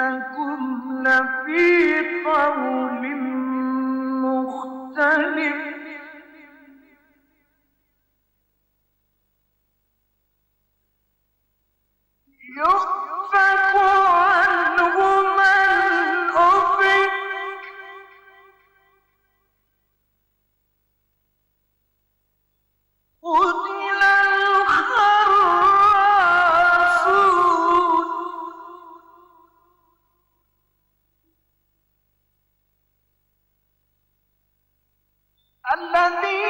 إنكم لفي قول مختلف. الذي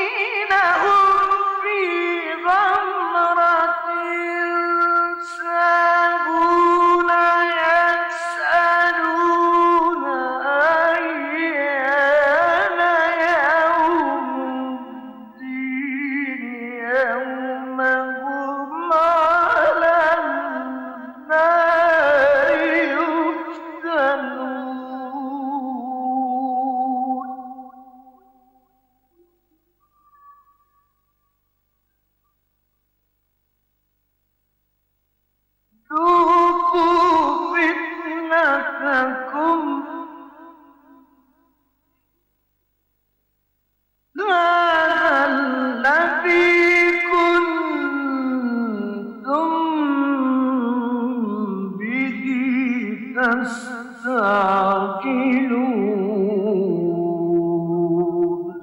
يستعجلون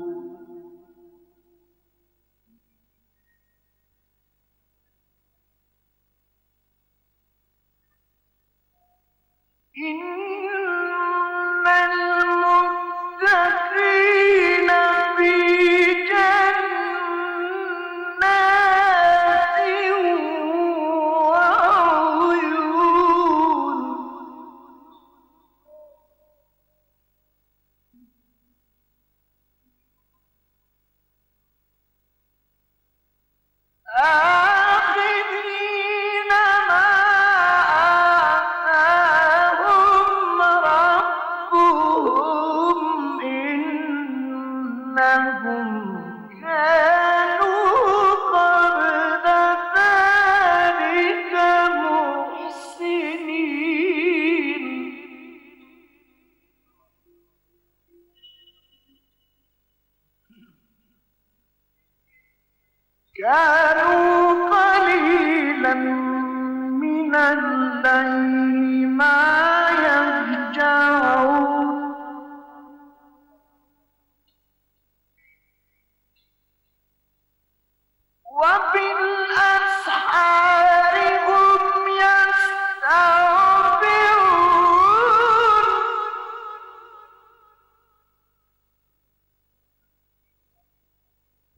إن المتقين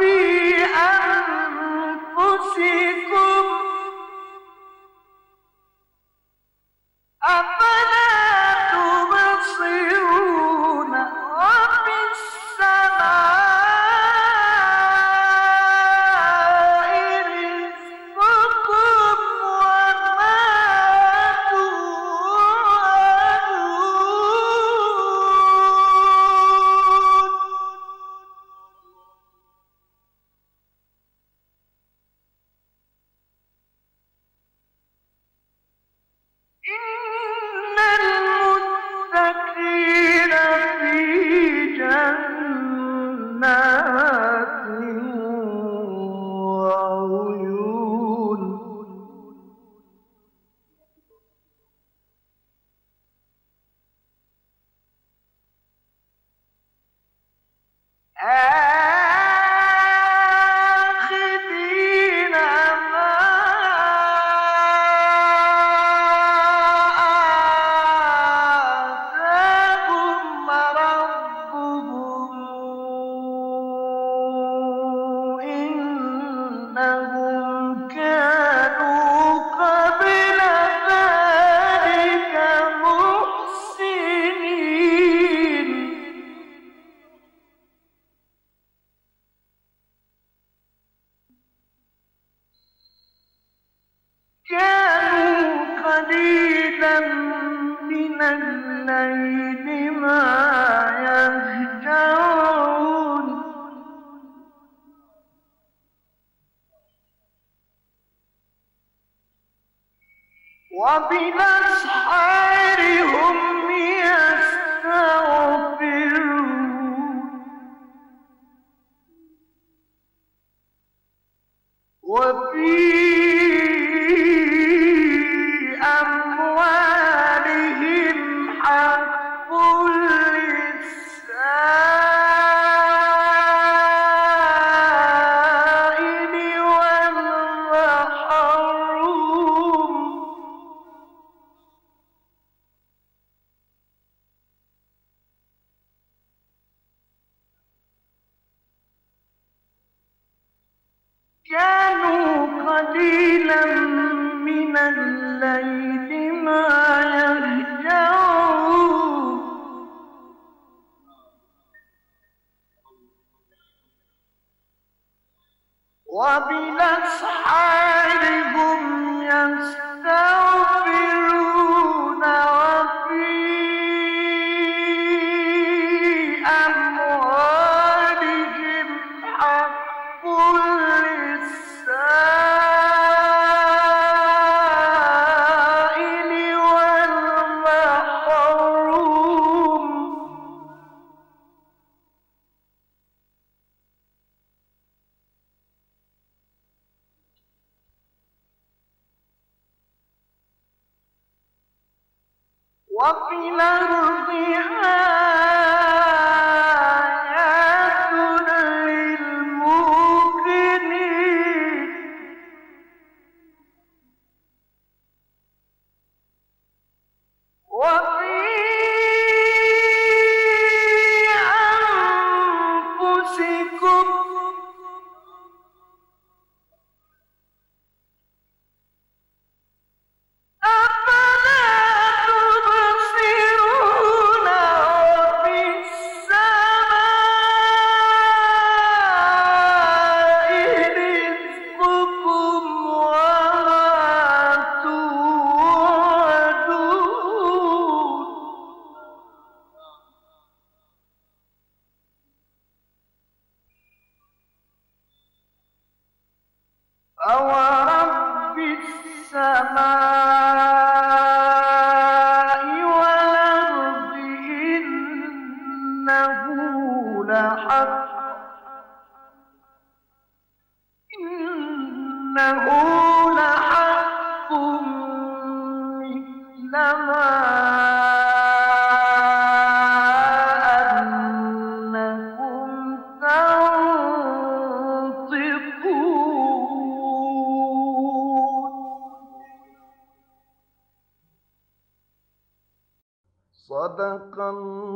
في أنفسكم Ah. الليل ما يهجعون وبالأسحار هم الليل إلى صدق الله.